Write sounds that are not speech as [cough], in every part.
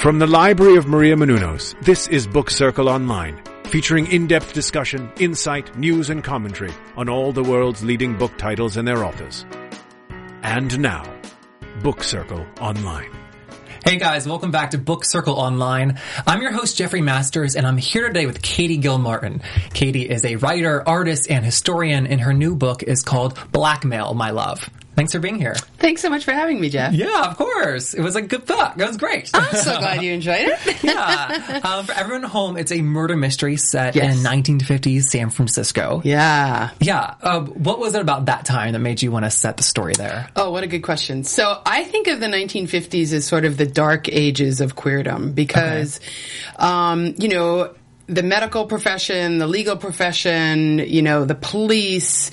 From the Library of Maria Menounos, this is Book Circle Online, featuring in-depth discussion, insight, news and commentary on all the world's leading book titles and their authors. And now, Book Circle Online. Hey guys, welcome back to Book Circle Online. I'm your host Jeffrey Masters and I'm here today with Katie Gilmartin. Katie is a writer, artist, and historian and her new book is called Blackmail, My Love. Thanks for being here. Thanks so much for having me, Jeff. Yeah, of course. It was a good book. It was great. I'm so glad you enjoyed it. [laughs] yeah. Um, for everyone at home, it's a murder mystery set Yes. in 1950s San Francisco. Yeah. Yeah. Uh, what was it about that time that made you want to set the story there? Oh, what a good question. So I think of the 1950s as sort of the dark ages of queerdom because, um, you know, the medical profession, the legal profession, you know, the police,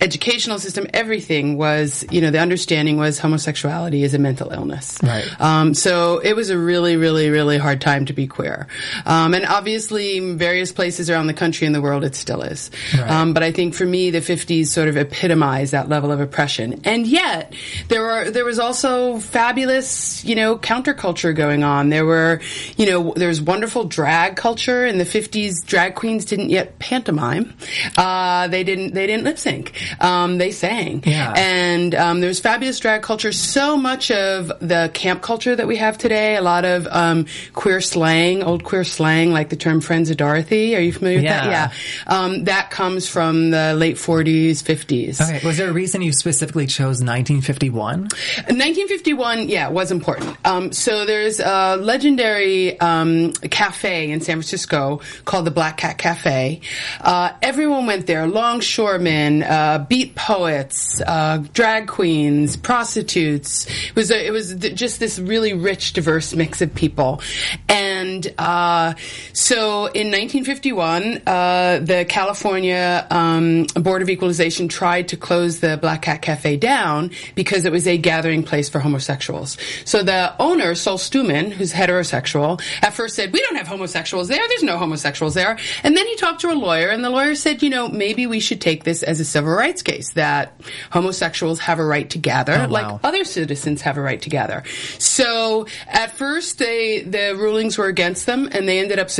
educational system, everything was, you know, the understanding was homosexuality is a mental illness. Right. Um, so it was a really, really, really hard time to be queer. Um, and obviously, various places around the country and the world, it still is. Right. Um, but I think for me, the 50s sort of epitomized that level of oppression. And yet, there were there was also fabulous, you know, counterculture going on. There were, you know, there was wonderful drag culture in the 50s. Drag queens didn't yet pantomime. Uh, they didn't they didn't lip sync. Um, they sang. Yeah. And um, there's fabulous drag culture. So much of the camp culture that we have today, a lot of um, queer slang, old queer slang, like the term "friends of Dorothy." Are you familiar with that? Yeah. Um, that comes from the late 40s, 50s. Okay. Was there a reason you specifically chose 1951? 1951, yeah, was important. Um, so there's a legendary um, cafe in San Francisco called the Black Cat Cafe. Uh, everyone went there: longshoremen, uh, beat poets, uh, drag queens, prostitutes. It was a, it was th- just this really rich, diverse mix of people. And uh, so in 1951, uh, the California um, Board of Equalization tried to close the Black Cat Cafe down because it was a gathering place for homosexuals. So the owner, Sol Stoumen, who's heterosexual, at first said, "We don't have homosexuals there. There's no homosexuals there." And then he talked to a lawyer, and the lawyer said, "You know, maybe we should take this as a civil rights case that homosexuals have a right to gather, Oh, like other citizens have a right to gather." So at first, they the rulings were against them, and they ended up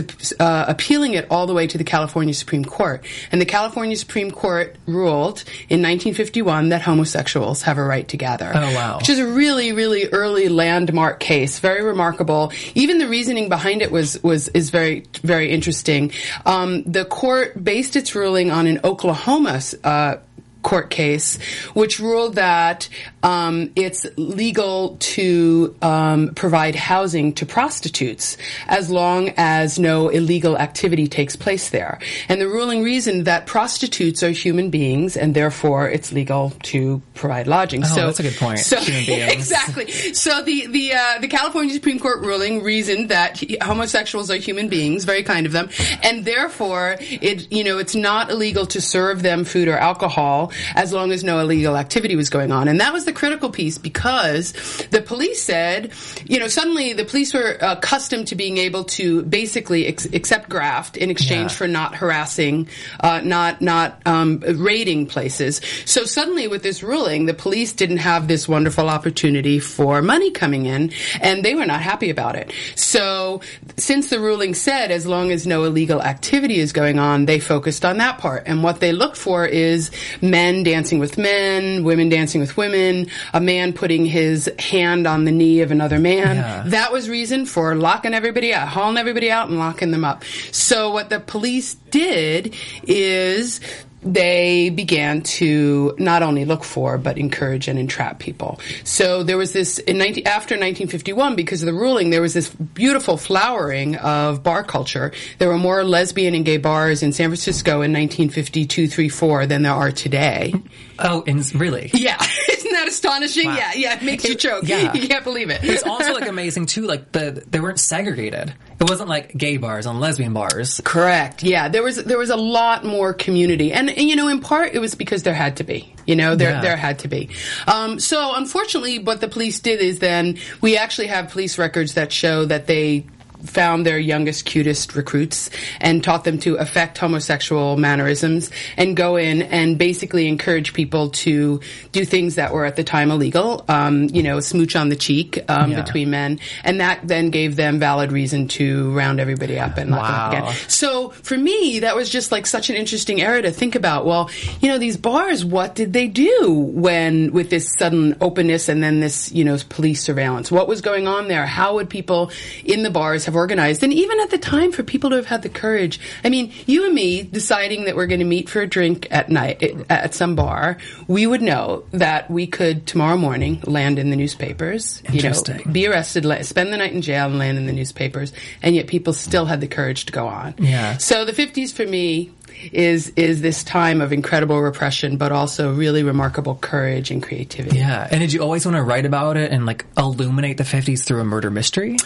uh, appealing it all the way to the California Supreme Court. And the California Supreme Court ruled in 1951 that homosexuals have a right to gather. Oh, wow. Which is a really, really early landmark case, very remarkable. Even the reasoning behind it was was is very, very interesting. Um, the court based its ruling on an Oklahoma. Uh, court case, which ruled that um, it's legal to um, provide housing to prostitutes as long as no illegal activity takes place there. And the ruling reason that prostitutes are human beings, and therefore it's legal to provide lodging. Oh, so that's a good point. So, Human [laughs] beings. exactly. So the the uh, the California Supreme Court ruling reasoned that homosexuals are human beings, very kind of them, and therefore it you know it's not illegal to serve them food or alcohol as long as no illegal activity was going on. And that was the critical piece because the police said, you know, suddenly the police were accustomed to being able to basically ex- accept graft in exchange Yeah. for not harassing, uh, not not um, raiding places. So suddenly, with this ruling, the police didn't have this wonderful opportunity for money coming in, and they were not happy about it. So, since the ruling said as long as no illegal activity is going on, they focused on that part. And what they looked for is men dancing with men, women dancing with women, a man putting his hand on the knee of another man. Yeah. That was reason for locking everybody out, hauling everybody out and locking them up. So what the police did is they began to not only look for but encourage and entrap people. So there was this in 19, after 1951 because of the ruling there was this beautiful flowering of bar culture. There were more lesbian and gay bars in San Francisco in 1952 3 4 than there are today. Oh, and really? Yeah, [laughs] that astonishing? Wow. Yeah, yeah, it makes you choke. [laughs] yeah. You can't believe it. It's also like amazing too. Like the they weren't segregated. It wasn't like gay bars and lesbian bars. Correct. Yeah, there was there was a lot more community, and, and you know, in part it was because there had to be. You know, there Yeah. there had to be. Um, so unfortunately, what the police did is then we actually have police records that show that they found their youngest, cutest recruits and taught them to affect homosexual mannerisms and go in and basically encourage people to do things that were at the time illegal. Um, you know, smooch on the cheek um, Yeah. between men, and that then gave them valid reason to round everybody up and lock Wow. them up again. So for me, that was just like such an interesting era to think about. Well, you know, these bars, what did they do when with this sudden openness and then this, you know, police surveillance? What was going on there? How would people in the bars have organized? And even at the time, for people to have had the courage. I mean, you and me deciding that we're going to meet for a drink at night eh, at some bar, we would know that we could tomorrow morning land in the newspapers. You know, be arrested, spend the night in jail, and land in the newspapers, and yet people still had the courage to go on. Yeah. So the fifties for me is is this time of incredible repression, but also really remarkable courage and creativity. Yeah. And did you always want to write about it and like illuminate the 50s through a murder mystery?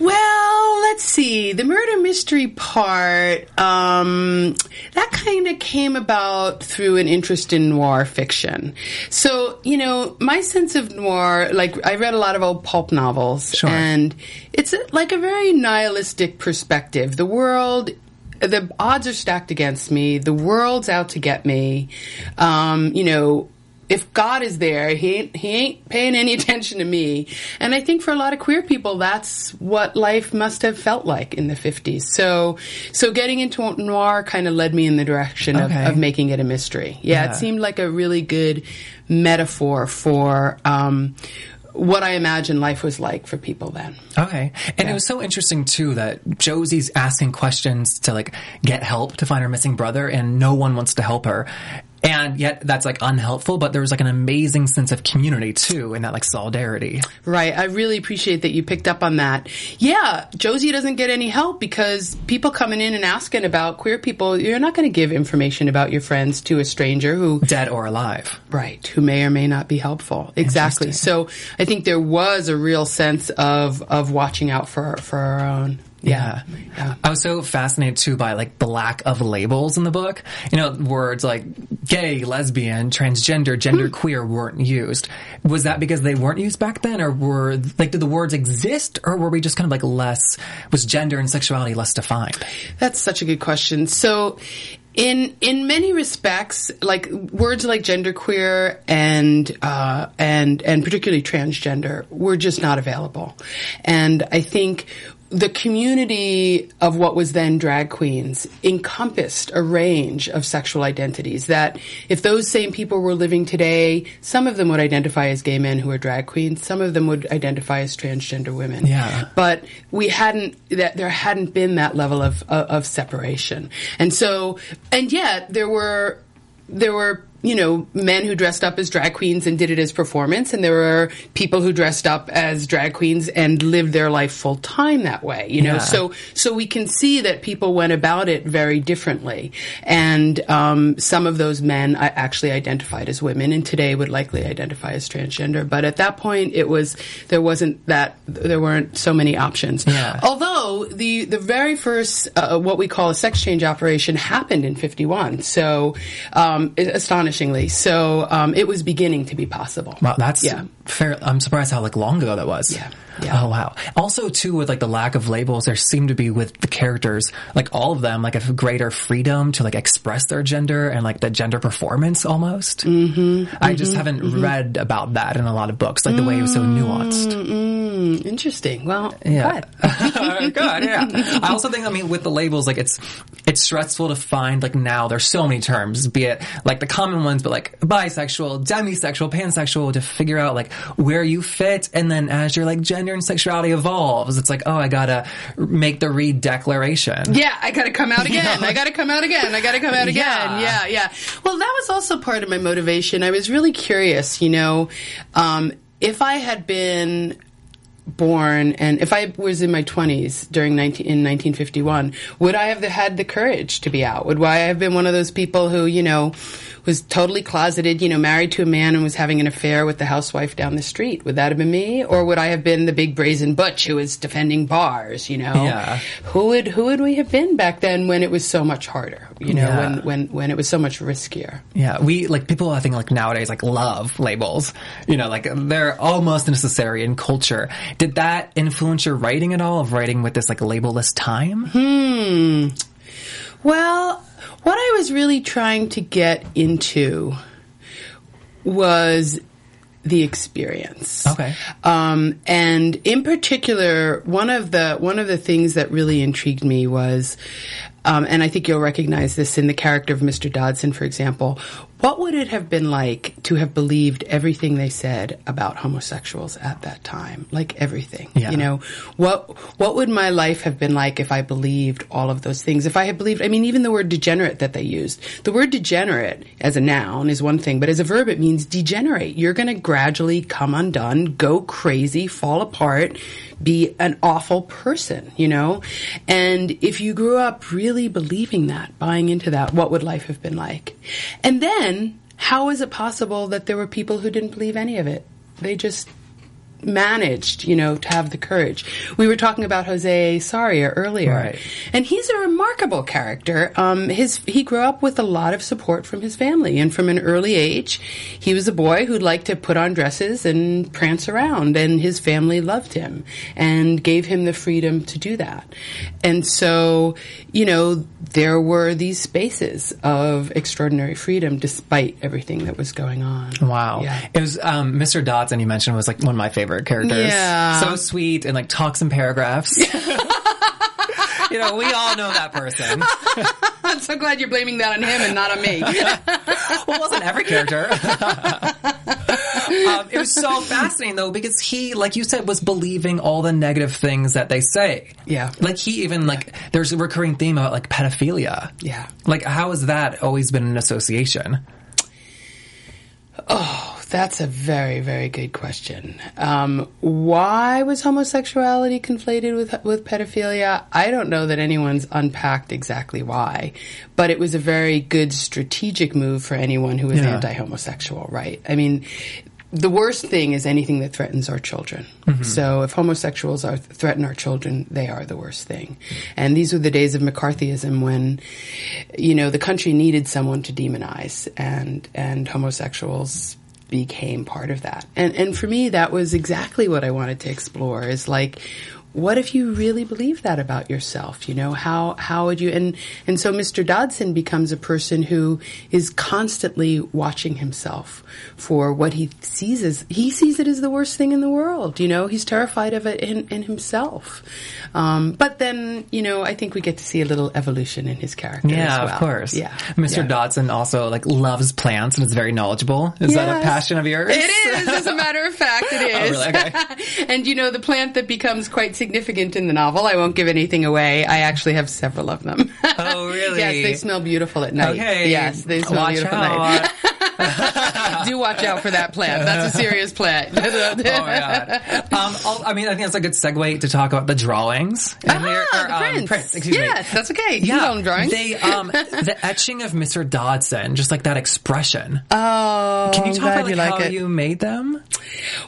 Well, let's see. The murder mystery part, um, that kind of came about through an interest in noir fiction. So, you know, my sense of noir, like, I read a lot of old pulp novels, Sure. and it's a, like a very nihilistic perspective. The world the odds are stacked against me. The world's out to get me. Um, you know, if God is there, he ain't, he ain't paying any [laughs] attention to me. And I think for a lot of queer people, that's what life must have felt like in the 50s. So, so getting into noir kind of led me in the direction of, Okay. of making it a mystery. Yeah, Yeah. it seemed like a really good metaphor for, um, what I imagine life was like for people then. Okay. And it was so interesting too that Josie's asking questions to like get help to find her missing brother and no one wants to help her. And yet that's like unhelpful, but there was like an amazing sense of community too and that like solidarity. Right. I really appreciate that you picked up on that. Yeah, Josie doesn't get any help because people coming in and asking about queer people, you're not going to give information about your friends to a stranger who Dead or alive. Right, who may or may not be helpful. Exactly. So I think there was a real sense of of watching out for for our own. Yeah. yeah. I was so fascinated too by like the lack of labels in the book. You know, words like gay, lesbian, transgender, gender queer weren't used. Was that because they weren't used back then or were like did the words exist or were we just kind of like less was gender and sexuality less defined? That's such a good question. So, in in many respects, like words like genderqueer and uh, and and particularly transgender were just not available, and I think the community of what was then drag queens encompassed a range of sexual identities that if those same people were living today, some of them would identify as gay men who are drag queens, some of them would identify as transgender women. Yeah. But we hadn't, that there hadn't been that level of, of, of separation. And so, and yet there were, there were, you know, men who dressed up as drag queens and did it as performance, and there were people who dressed up as drag queens and lived their life full time that way. You know, Yeah. so so we can see that people went about it very differently, and um, some of those men I actually identified as women, and today would likely identify as transgender. But at that point, it was there wasn't that there weren't so many options. Yeah. Although the the very first uh, what we call a sex change operation happened in '51, so um, astonishingly, so um, it was beginning to be possible. Wow, that's yeah. fair. I'm surprised how like long ago that was. Yeah, yeah. Oh wow. Also too with like the lack of labels, there seemed to be with the characters, like all of them, like a greater freedom to like express their gender and like the gender performance almost. Mm-hmm, I just haven't read about that in a lot of books, like the way it was so nuanced. Mm, interesting. Well, Yeah. good. [laughs] God, yeah. I also think, I mean, with the labels, like it's, it's stressful to find, like now there's so many terms, be it like the common ones, but like bisexual, demisexual, pansexual to figure out like where you fit. And then as you're like gender and sexuality evolves, it's like, oh, I gotta make the read declaration. Yeah, I gotta come out [laughs] again. Yeah. I gotta come out again. I gotta come out again. Yeah. Yeah, yeah. Well, that was also part of my motivation. I was really curious, you know, um, if I had been born and if I was in my 20s during 19, in 1951, would I have had the courage to be out? Would I have been one of those people who, you know, was totally closeted, you know, married to a man and was having an affair with the housewife down the street? Would that have been me? Or would I have been the big brazen butch who was defending bars, you know? Yeah. Who would who would we have been back then when it was so much harder? You know, Yeah. when, when when it was so much riskier. Yeah, we like people. I think like nowadays like love labels. You know, like they're almost necessary in culture. Did that influence your writing at all? Of writing with this like labelless time? Hmm. Well, what I was really trying to get into was the experience. Okay. Um, and in particular, one of the one of the things that really intrigued me was, um, and I think you'll recognize this in the character of Mr. Dodson, for example. What would it have been like to have believed everything they said about homosexuals at that time? Like everything, Yeah. you know. What what would my life have been like if I believed all of those things? If I had believed, I mean, even the word degenerate that they used. The word degenerate as a noun is one thing, but as a verb, it means degenerate. You're going to gradually come undone, go crazy, fall apart, be an awful person, you know? And if you grew up really believing that, buying into that, what would life have been like? And then, how is it possible that there were people who didn't believe any of it? They just managed, you know, to have the courage. We were talking about Jose Sarria earlier, Right. and he's a remarkable character. Um, his he grew up with a lot of support from his family, and from an early age, he was a boy who liked to put on dresses and prance around, and his family loved him and gave him the freedom to do that. And so, you know, there were these spaces of extraordinary freedom despite everything that was going on. Wow. Yeah. It was um, Mr. Dodson you mentioned was like one of my favorite characters. Yeah. So sweet and like talks in paragraphs. [laughs] you know, we all know that person. [laughs] I'm so glad you're blaming that on him and not on me. [laughs] well, it wasn't every character. um, it was so fascinating though because he, like you said, was believing all the negative things that they say. Yeah. Like he even like there's a recurring theme about like pedophilia. Yeah. Like how has that always been an association? That's a very, very good question. Um, why was homosexuality conflated with with pedophilia? I don't know that anyone's unpacked exactly why, but it was a very good strategic move for anyone who was Yeah. anti-homosexual, right? I mean, the worst thing is anything that threatens our children. So if homosexuals are threaten our children, they are the worst thing. And these were the days of McCarthyism when, you know, the country needed someone to demonize, and and homosexuals became part of that. And and for me, that was exactly what I wanted to explore. Is like. What if you really believe that about yourself? You know, how, how would you, and, and so Mr. Dodson becomes a person who is constantly watching himself for what he sees as, he sees it as the worst thing in the world. You know, he's terrified of it in, in himself. Um, but then, you know, I think we get to see a little evolution in his character as Yeah, well. of course. Yeah. Mr. Yeah. Dodson also like loves plants and is very knowledgeable. Is that a passion of yours? It is, as a matter of fact, it is. [laughs] Oh, really? Okay. [laughs] and you know, the plant that becomes quite significant in the novel, I won't give anything away. I actually have several of them. Oh, [laughs] really? yes, they smell beautiful at night. Okay. Yes, they smell Watch beautiful at night. [laughs] [laughs] Do watch out for that plant. That's a serious plant. oh my god. Um, I'll- mean, I think that's a good segue to talk about the drawings. Ah, or, the um, prints. excuse me. yes, that's okay. You can call drawings. They, um, the etching of Mr. Dodson, just like that expression. oh, Can you talk about like, you like how it. you made them?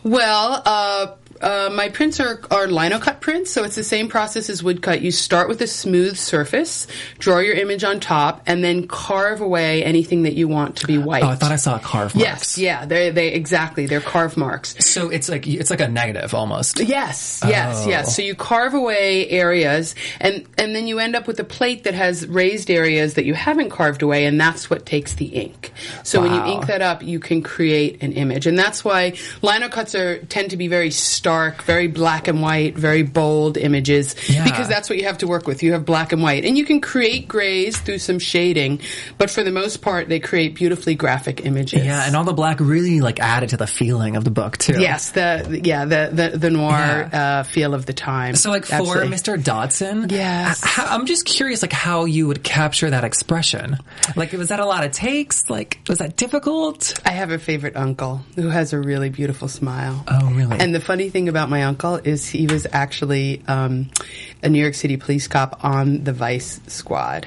Well, uh, uh, my prints are, are linocut prints, so it's the same process as woodcut. You start with a smooth surface, draw your image on top, and then carve away anything that you want to be white. Oh, I thought I saw a carve Yes, yeah, they they exactly they're carve marks. So it's like it's like a negative almost. Yes, yes, Oh. yes. So you carve away areas, and and then you end up with a plate that has raised areas that you haven't carved away, and that's what takes the ink. So when you ink that up, you can create an image, and that's why lino cuts are tend to be very stark, very black and white, very bold images, Yeah. because that's what you have to work with. You have black and white, and you can create grays through some shading, but for the most part, they create beautifully graphic images. Yeah, and all the black really like added to the feeling of the book too. Yes, the yeah the the, the noir uh, feel of the time. So, like for Mr. Dodson, Yes. h- I'm just curious, like how you would capture that expression. Like, was that a lot of takes? Like, was that difficult? I have a favorite uncle who has a really beautiful smile. Oh, really? And the funny thing about my uncle is he was actually um, a New York City police cop on the Vice Squad.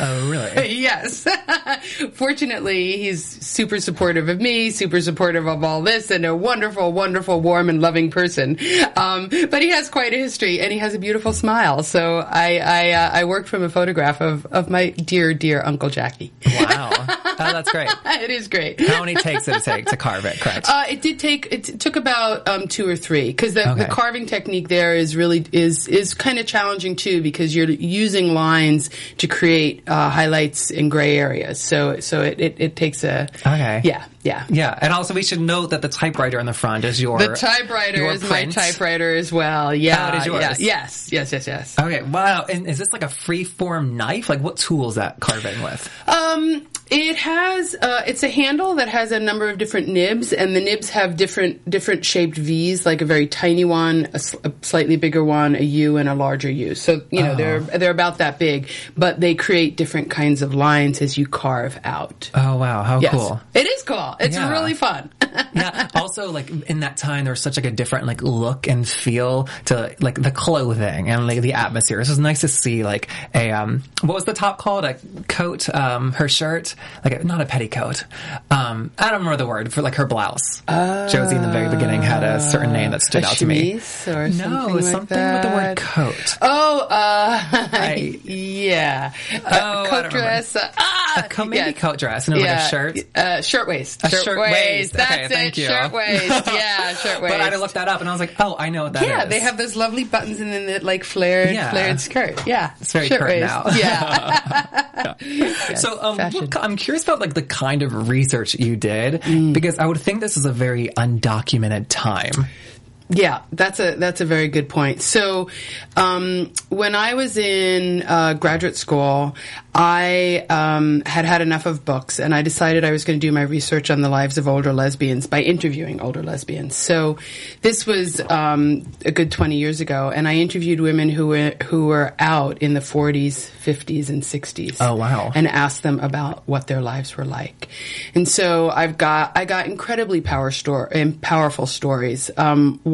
Oh, really? [laughs] yes. [laughs] Fortunately, he's super supportive of me, super supportive of all this, and a wonderful, wonderful, warm, and loving person. Um, but he has quite a history, and he has a beautiful smile. So I I, uh, I worked from a photograph of, of my dear, dear Uncle Jackie. wow. [laughs] [laughs] that's great. [laughs] it is great. How many takes did it take to carve it? Correct. Uh, it did take. It t- took about um, two or three because the, Okay. the carving technique there is really is is kind of challenging too because you're using lines to create uh, highlights in gray areas. So so it, it, it takes a Okay. yeah yeah. yeah, and also we should note that the typewriter in the front is your The typewriter your is print. my typewriter as well. Yeah, Oh, it is yours? yeah, yes, yes, yes, yes. Okay, wow. And is this like a free form knife? Like what tool is that carving with? Um, it has uh, it's a handle that has a number of different nibs, and the nibs have different different shaped V's, like a very tiny one, a, sl- a slightly bigger one, a U, and a larger U. So you know they're they're about that big, but they create different kinds of lines as you carve out. Oh wow, how yes, cool. it is cool. It's Yeah. really fun. [laughs] yeah. Also, like in that time, there was such like a different like look and feel to like the clothing and like the atmosphere. It was nice to see like a um, what was the top called? A coat, um, her shirt, like a, not a petticoat. Um, I don't remember the word for like her blouse. Josie in the very beginning had a certain name that stood A out to me. or no, something like something with the word coat. Oh, uh, [laughs] I- yeah, Oh, I uh, coat dress. Uh, ah, A coat, maybe coat dress, and it was like a shirt. Uh, shirtwaist. A shirtwaist. That's Okay, it. thank you. Shirtwaist. [laughs] Yeah, shirtwaist. But I had to look that up, and I was like, oh, I know what that is. yeah, they have those lovely buttons and then the like flared, Yeah. flared skirt. Yeah, It's very current now. Yeah. [laughs] So, um, what, I'm curious about like the kind of research you did Mm. because I would think this is a very undocumented time. Yeah, that's a that's a very good point. So, um, when I was in uh, graduate school, I um, had had enough of books, and I decided I was going to do my research on the lives of older lesbians by interviewing older lesbians. So, this was um, a good twenty years ago, and I interviewed women who were who were out in the forties, fifties, and sixties. Oh, wow. And asked them about what their lives were like. And so I've got I got incredibly power store and powerful stories.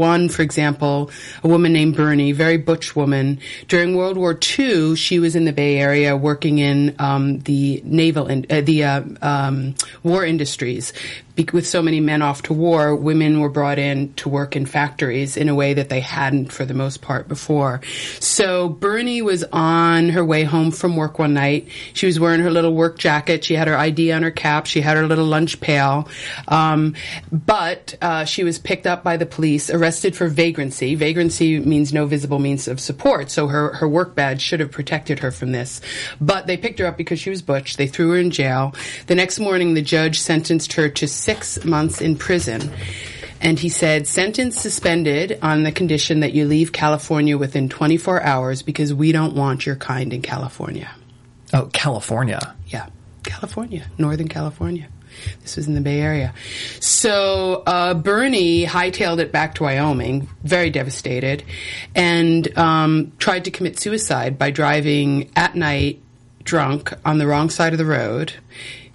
One, for example, a woman named Bernie, very butch woman. During World War II, she was in the Bay Area working in um, the naval in, uh, the uh, um, war industries. With so many men off to war, women were brought in to work in factories in a way that they hadn't for the most part before. So Bernie was on her way home from work one night. She was wearing her little work jacket. She had her ID on her cap. She had her little lunch pail. Um, but uh, she was picked up by the police, arrested for vagrancy. Vagrancy means no visible means of support. So her, her work badge should have protected her from this. But they picked her up because she was butch. They threw her in jail. The next morning, the judge sentenced her to six months in prison. And he said, sentence suspended on the condition that you leave California within 24 hours because we don't want your kind in California. Oh, California. Yeah, California, Northern California. This was in the Bay Area. So uh, Bernie hightailed it back to Wyoming, very devastated, and um, tried to commit suicide by driving at night, drunk, on the wrong side of the road,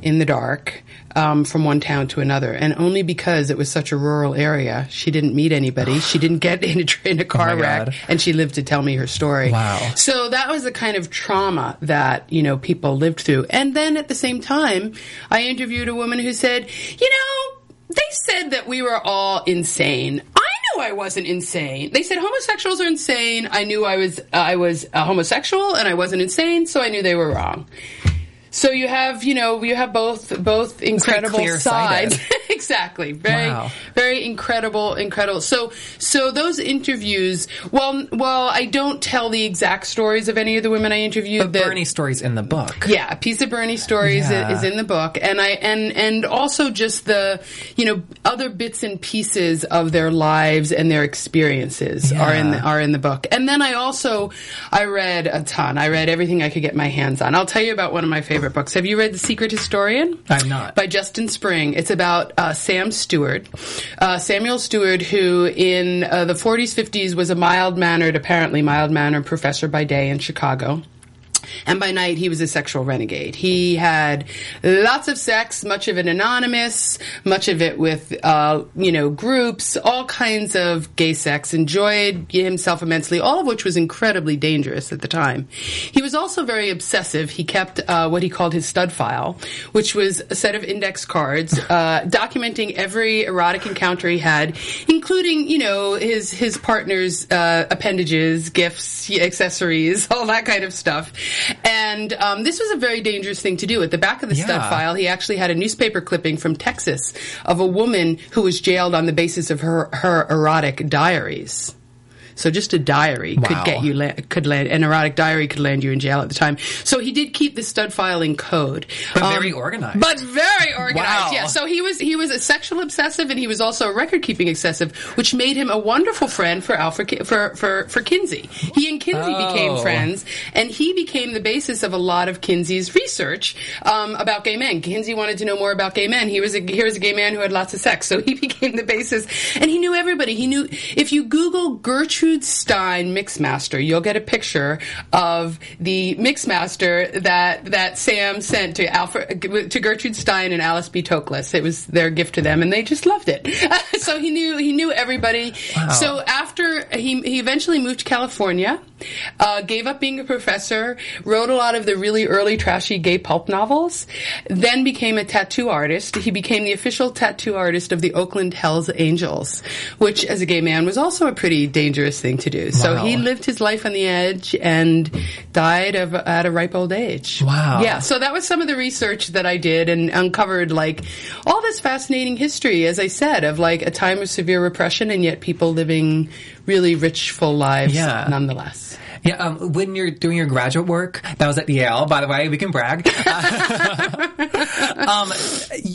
in the dark. Um, from one town to another, and only because it was such a rural area, she didn't meet anybody. She didn't [sighs] get in a, in a car Oh wreck, God. and she lived to tell me her story. Wow. So that was the kind of trauma that, you know, people lived through. And then at the same time, I interviewed a woman who said, you know, they said that we were all insane. I knew I wasn't insane. They said homosexuals are insane. I knew I was I was a homosexual and I wasn't insane, so I knew they were wrong. So you have, you know, you have both both incredible sides. [laughs] exactly. Very Wow. very incredible, incredible. So, so those interviews. Well, well, I don't tell the exact stories of any of the women I interviewed. But that- Bernie stories in the book. yeah, a piece of Bernie stories Yeah. is in the book, and I and and also just the you know other bits and pieces of their lives and their experiences are in the, are in the book. And then I also I read a ton. I read everything I could get my hands on. I'll tell you about one of my favorite books. Have you read The Secret Historian? I've not. by Justin Spring. It's about uh, Sam Steward, uh, Samuel Steward, who in uh, the 40s, 50s was a mild mannered, apparently mild mannered professor by day in Chicago. And by night, he was a sexual renegade. He had lots of sex, much of it anonymous, much of it with, uh, you know, groups, all kinds of gay sex, enjoyed himself immensely, all of which was incredibly dangerous at the time. He was also very obsessive. He kept uh, what he called his stud file, which was a set of index cards uh, [laughs] documenting every erotic encounter he had, including, you know, his, his partner's uh, appendages, gifts, accessories, [laughs] all that kind of stuff. And um, this was a very dangerous thing to do. At the back of the stud file, he actually had a newspaper clipping from Texas of a woman who was jailed on the basis of her, her erotic diaries. So just a diary could get you la- could land an erotic diary could land you in jail at the time. So he did keep the stud file in code, But Um, very organized. But very organized, Wow. yeah. So he was he was a sexual obsessive and he was also a record keeping obsessive, which made him a wonderful friend for Alfred for for for Kinsey. He and Kinsey Oh. became friends, and he became the basis of a lot of Kinsey's research um, about gay men. Kinsey wanted to know more about gay men. He was a here was a gay man who had lots of sex, so he [laughs] became the basis, and he knew everybody. He knew if you Google Gertrude Stein Mixmaster, you'll get a picture of the Mixmaster that that Sam sent to Alfred to Gertrude Stein and Alice B. Toklas. It was their gift to them, and they just loved it. [laughs] so he knew he knew everybody. Wow. So after he he eventually moved to California, uh, gave up being a professor, wrote a lot of the really early trashy gay pulp novels, then became a tattoo artist. He became the official tattoo artist of the Oakland Hells Angels, which as a gay man was also a pretty dangerous thing to do. So he lived his life on the edge and died of, at a ripe old age. Wow. Yeah. So that was some of the research that I did and uncovered like all this fascinating history, as I said, of like a time of severe repression and yet people living really rich, full lives Yeah. nonetheless. Yeah, um, when you're doing your graduate work, that was at Yale, by the way, we can brag. [laughs] um,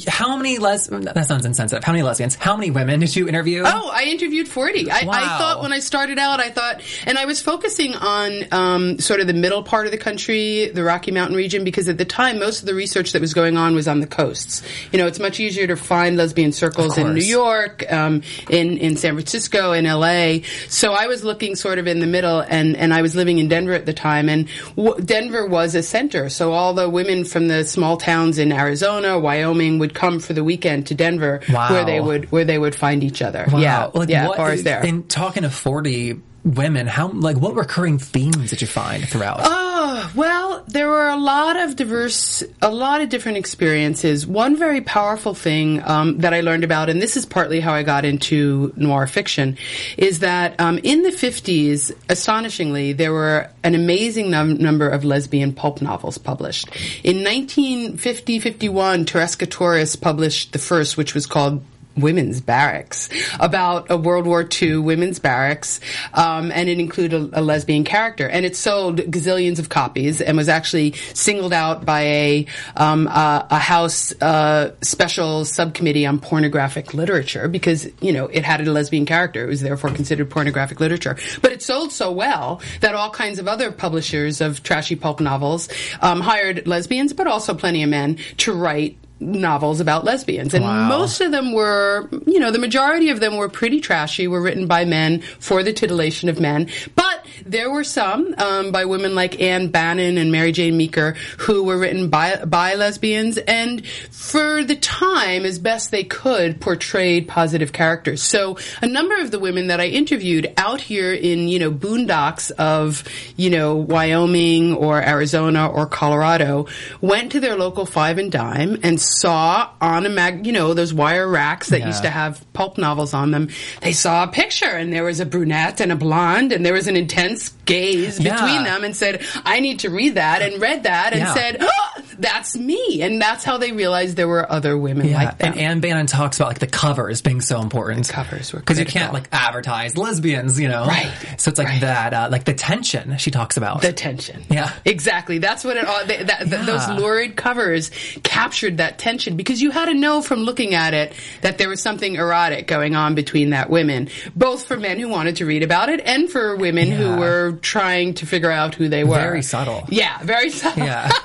how many les- that sounds insensitive. How many lesbians? How many women did you interview? Oh, I interviewed 40. I, I thought when I started out, I thought, and I was focusing on um, sort of the middle part of the country, the Rocky Mountain region, because at the time, most of the research that was going on was on the coasts. You know, it's much easier to find lesbian circles in. New York, um, in, in San Francisco, in LA. So I was looking sort of in the middle, and, and I was living in Denver at the time, and w- Denver was a center. So all the women from the small towns in Arizona, Wyoming would come for the weekend to Denver, Wow. where they would where they would find each other. Wow. Yeah, Like, yeah, what- bars there. In talking to 40 women, how, like, what recurring themes did you find throughout? Uh, [sighs] Well, there were a lot of diverse, a lot of different experiences. One very powerful thing um, that I learned about, and this is partly how I got into noir fiction, is that um, in the 50s, astonishingly, there were an amazing num- number of lesbian pulp novels published. In 1950-51, Tereska Torres published the first, which was called women's barracks about a World War II women's barracks, um, and it included a, a lesbian character, and it sold gazillions of copies and was actually singled out by a um, a, a House uh, special subcommittee on pornographic literature because you know it had a lesbian character. It was therefore considered pornographic literature, but it sold so well that all kinds of other publishers of trashy pulp novels um, hired lesbians, but also plenty of men to write novels about lesbians and Wow. most of them were you know the majority of them were pretty trashy were written by men for the titillation of men but there were some um, by women like Ann Bannon and Marijane Meaker who were written by by lesbians and for the time as best they could portrayed positive characters so a number of the women that I interviewed out here in you know boondocks of you know Wyoming or Arizona or Colorado went to their local five and dime and saw on a mag, you know, those wire racks that Yeah. used to have pulp novels on them. They saw a picture and there was a brunette and a blonde and there was an intense gaze Yeah. between them and said, I need to read that and read that and Yeah. said, oh, that's me. And that's how they realized there were other women Yeah, like that. and Ann Bannon talks about like the covers being so important. covers were because you can't like advertise lesbians, you know. Right, So it's like right. that, uh, like the tension she talks about. The tension. Yeah. Exactly. That's what it all, th- that, th- Yeah. those lurid covers captured that tension because you had to know from looking at it that there was something erotic going on between that women, both for men who wanted to read about it and for women Yeah. who were trying to figure out who they were. Very subtle. Yeah, very subtle. yeah. [laughs]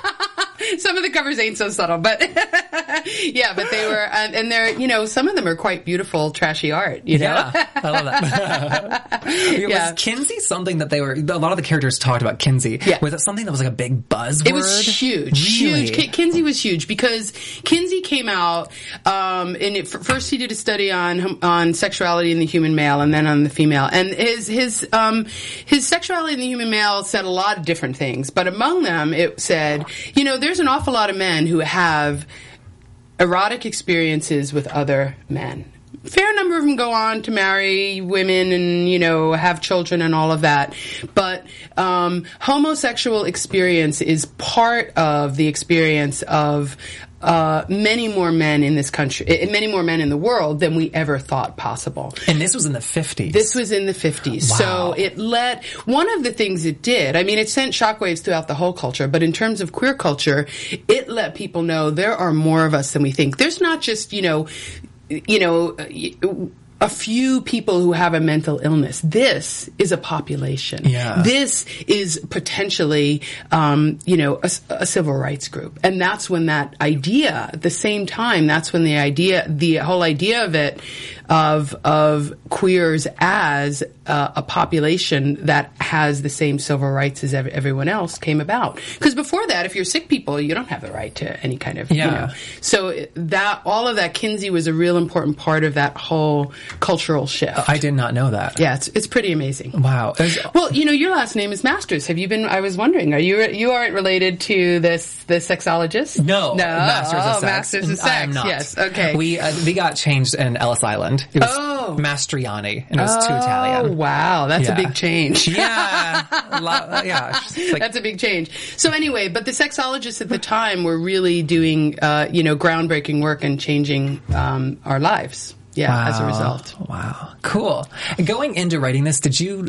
[laughs] some of the covers ain't so subtle, but [laughs] yeah, but they were, and, and they're, you know, some of them are quite beautiful, trashy art, you know? Yeah, I love that. [laughs] [laughs] Yeah. Was Kinsey something that they were? A lot of the characters talked about Kinsey. Yeah. Was it something that was like a big buzzword? It was huge, Really? huge. Ki- Kinsey was huge because Kinsey came out, um, and it, f- first he did a study on on sexuality in the human male, and then on the female. And his his um, his sexuality in the human male said a lot of different things, but among them it said, you know, there's an awful lot of men who have erotic experiences with other men. Fair number of them go on to marry women and you know have children and all of that. But um, homosexual experience is part of the experience of uh, many more men in this country, eh, many more men in the world than we ever thought possible. And this was in the 50s. This was in the 50s. Wow. So it let, one of the things it did, I mean, it sent shockwaves throughout the whole culture, but in terms of queer culture, it let people know there are more of us than we think. There's not just, you know, you know, a few people who have a mental illness. This is a population. Yeah. This is potentially, um, you know, a, a, civil rights group. And that's when that idea, at the same time, that's when the idea, the whole idea of it, of, of queers as uh, a population that has the same civil rights as ev- everyone else came about. Because before that, if you're sick people, you don't have the right to any kind of, Yeah. you know. So that, all of that, Kinsey was a real important part of that whole cultural shift. I did not know that. yeah, it's, it's pretty amazing. Wow. There's- Well, you know, your last name is Masters. Have you been? I was wondering, are you you aren't related to this the sexologist? No, no, Masters oh, of Sex. Masters of Sex. I am not. Yes, okay. We uh, we got changed in Ellis Island. It was Oh. Mastriani, and it was too Oh, Italian. wow, that's Yeah. a big change. [laughs] Yeah, lot- yeah. like- That's a big change. So anyway, but the sexologists at the time were really doing, uh, you know, groundbreaking work and changing um, our lives. Yeah, as a result. Wow, cool. Going into writing this, did you?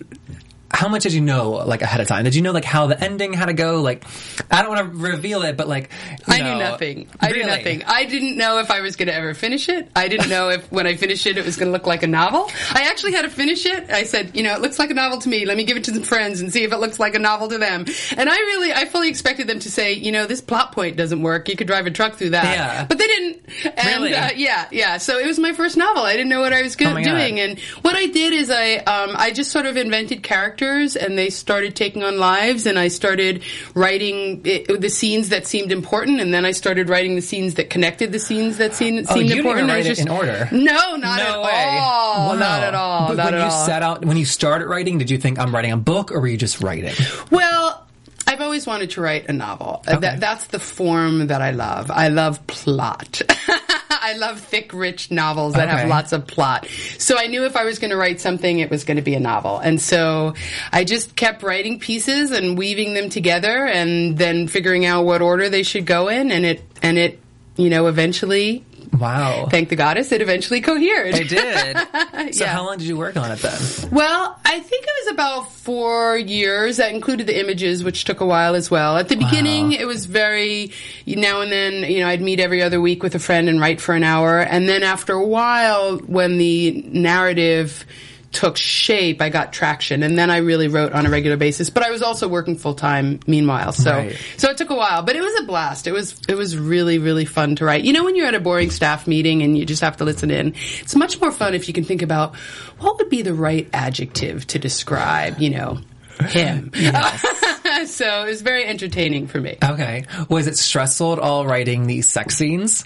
How much did you know, like ahead of time? Did you know, like how the ending had to go? Like, I don't want to reveal it, but like, you I know- knew nothing. I knew Really? nothing. I didn't know if I was going to ever finish it. I didn't know if when I finished it, it was going to look like a novel. I actually had to finish it. I said, you know, it looks like a novel to me. Let me give it to some friends and see if it looks like a novel to them. And I really, I fully expected them to say, you know, this plot point doesn't work. You could drive a truck through that. Yeah. But they didn't. And, Really? Uh, yeah, yeah. So it was my first novel. I didn't know what I was go- Oh my God. doing. And what I did is I, um, I just sort of invented characters and they started taking on lives and I started writing it, the scenes that seemed important and then I started writing the scenes that connected the scenes that seemed, Oh, seemed didn't important. I write was it in order. No, not at way. all. Wow. Not at all. But not when you all. set out, when you started writing, did you think I'm writing a book, or were you just writing? Well, I've always wanted to write a novel. Uh, Okay. That, that's the form that I love. I love plot. [laughs] [laughs] I love thick, rich novels that Okay. have lots of plot. So I knew if I was going to write something, it was going to be a novel. And so I just kept writing pieces and weaving them together and then figuring out what order they should go in. And it, and it, you know, eventually, Wow, [laughs] thank the goddess, it eventually cohered. It did. [laughs] so Yeah. how long did you work on it then? Well, I think it was about four years. That included the images, which took a while as well. At the beginning, it was very now and then. You know, I'd meet every other week with a friend and write for an hour, and then after a while, when the narrative took shape, I got traction, and then I really wrote on a regular basis. But I was also working full time meanwhile, so Right. so it took a while. But it was a blast. It was it was really really fun to write. You know, when you're at a boring staff meeting and you just have to listen in, it's much more fun if you can think about what would be the right adjective to describe. You know. Him. [laughs] [laughs] so it was very entertaining for me. Okay, was it stressful at all writing these sex scenes?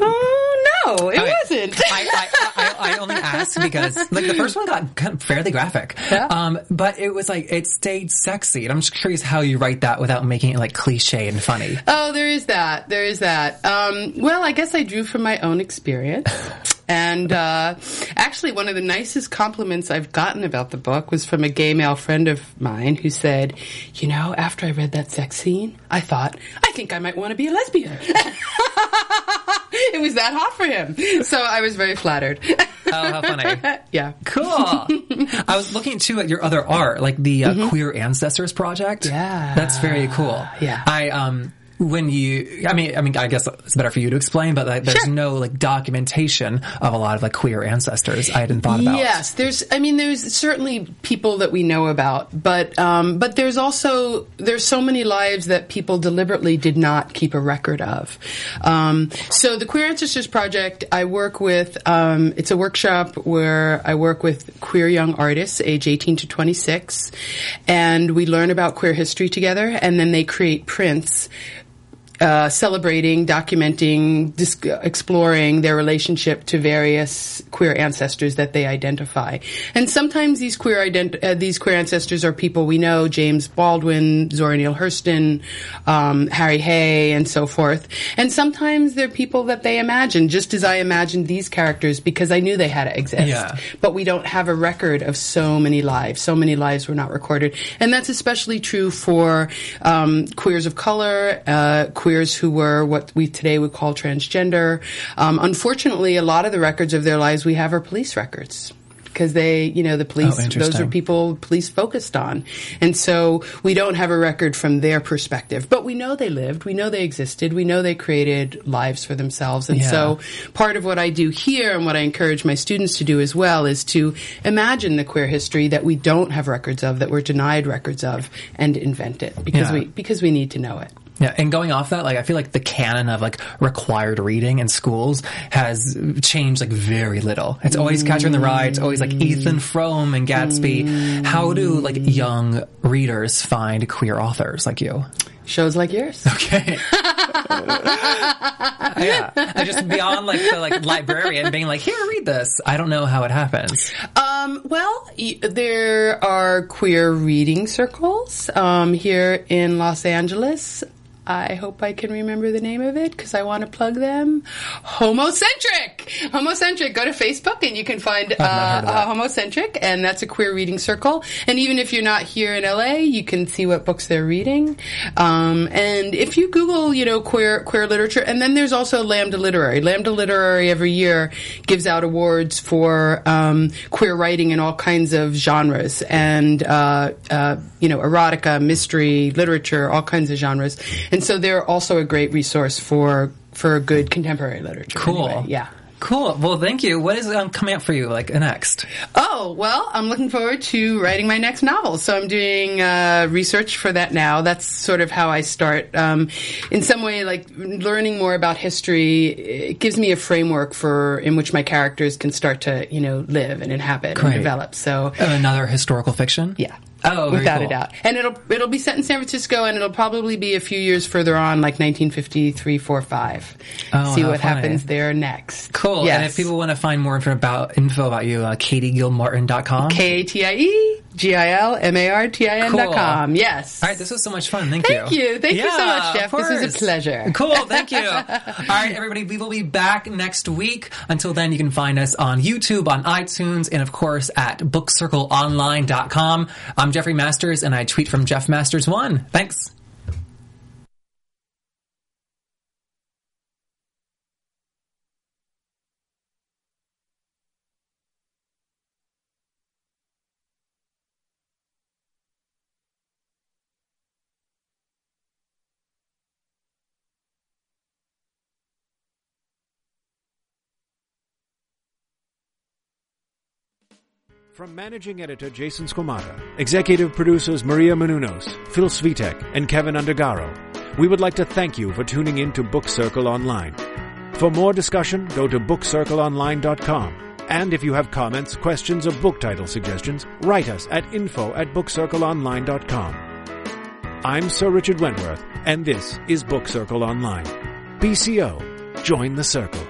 Oh no, it Okay. wasn't. I, only asked because [laughs] like the first one got fairly graphic, Yeah. um, but it was like it stayed sexy, and I'm just curious how you write that without making it like cliche and funny. Oh, there is that. There is that. Um, well, I guess I drew from my own experience. [laughs] And uh, actually, one of the nicest compliments I've gotten about the book was from a gay male friend of mine who said, You know, after I read that sex scene, I thought, I think I might want to be a lesbian. [laughs] it was that hot for him. So I was very flattered. Oh, how funny! [laughs] yeah. Cool. [laughs] I was looking too at your other art, like the uh, Queer Ancestors Project. Mm-hmm. Yeah. that's very cool. Yeah. I um when you, I mean, I mean, I guess it's better for you to explain, but like, there's Sure. no like documentation of a lot of like queer ancestors. I hadn't thought about. Yes, there's. I mean, there's certainly people that we know about, but um, but there's also there's so many lives that people deliberately did not keep a record of. Um, so the Queer Ancestors Project, I work with. Um, it's a workshop where I work with queer young artists, age 18 to 26, and we learn about queer history together, and then they create prints uh, celebrating, documenting, dis- exploring their relationship to various queer ancestors that they identify. And sometimes these queer ident- uh, these queer ancestors are people we know: James Baldwin, Zora Neale Hurston, um, Harry Hay, and so forth. And sometimes they're people that they imagine, just as I imagined these characters because I knew they had to exist. Yeah. But we don't have a record of so many lives. So many lives were not recorded, and that's especially true for um, queers of color, uh, queers who were what we today would call transgender. Um, unfortunately, a lot of the records of their lives we have are police records. Because they, you know, the police, Oh, those are people police focused on. And so we don't have a record from their perspective. But we know they lived, we know they existed, we know they created lives for themselves. And Yeah. so part of what I do here and what I encourage my students to do as well is to imagine the queer history that we don't have records of, that we're denied records of, and invent it because Yeah. we because we need to know it. Yeah, and going off that, like I feel like the canon of like required reading in schools has changed like very little. It's always Catcher in the Rye. It's always like Ethan Frome and Gatsby. How do like young readers find queer authors like you? Shows like yours. Okay. [laughs] yeah, and just beyond like the like librarian being like, here, read this. I don't know how it happens. Um, well, y- there are queer reading circles um, here in Los Angeles. I hope I can remember the name of it because I want to plug them. Homocentric! Homocentric. Go to Facebook and you can find uh, heard of that. uh, Homocentric, and that's a queer reading circle. And even if you're not here in LA, you can see what books they're reading. Um, and if you Google, you know, queer queer literature, and then there's also Lambda Literary. Lambda Literary every year gives out awards for um, queer writing in all kinds of genres, and uh, uh, you know, erotica, mystery, literature, all kinds of genres. And so they're also a great resource for for good contemporary literature. Cool. anyway. Yeah. Cool. Well, thank you. What is um, coming up for you like next? Oh, well, I'm looking forward to writing my next novel. So I'm doing uh, research for that now. That's sort of how I start. Um, in some way, like learning more about history, it gives me a framework for in which my characters can start to, you know, live and inhabit Great. and develop. So, Another historical fiction? yeah. Oh, without cool. a doubt. And it'll it'll be set in San Francisco, and it'll probably be a few years further on, like 1953, 4, 5. Oh, See what funny. happens there next. Cool. Yes. And if people want to find more info about info about you, uh, katiegilmartin.com. K A T I E G I L M A R T I N dot com. Yes. All right, this was so much fun. Thank, you. Thank you. Thank you so much, Jeff. This was a pleasure. Cool. Thank you. [laughs] All right, everybody, we will be back next week. Until then, you can find us on YouTube, on iTunes, and of course at bookcircleonline.com. I'm Jeffrey Masters, and I tweet from Jeff Masters One. Thanks. From managing editor Jason Squamata, executive producers Maria Menounos, Phil Svitek, and Kevin Undergaro, we would like to thank you for tuning in to Book Circle Online. For more discussion, go to bookcircleonline.com. And if you have comments, questions, or book title suggestions, write us at info at bookcircleonline.com. I'm Sir Richard Wentworth, and this is Book Circle Online. BCO, join the circle.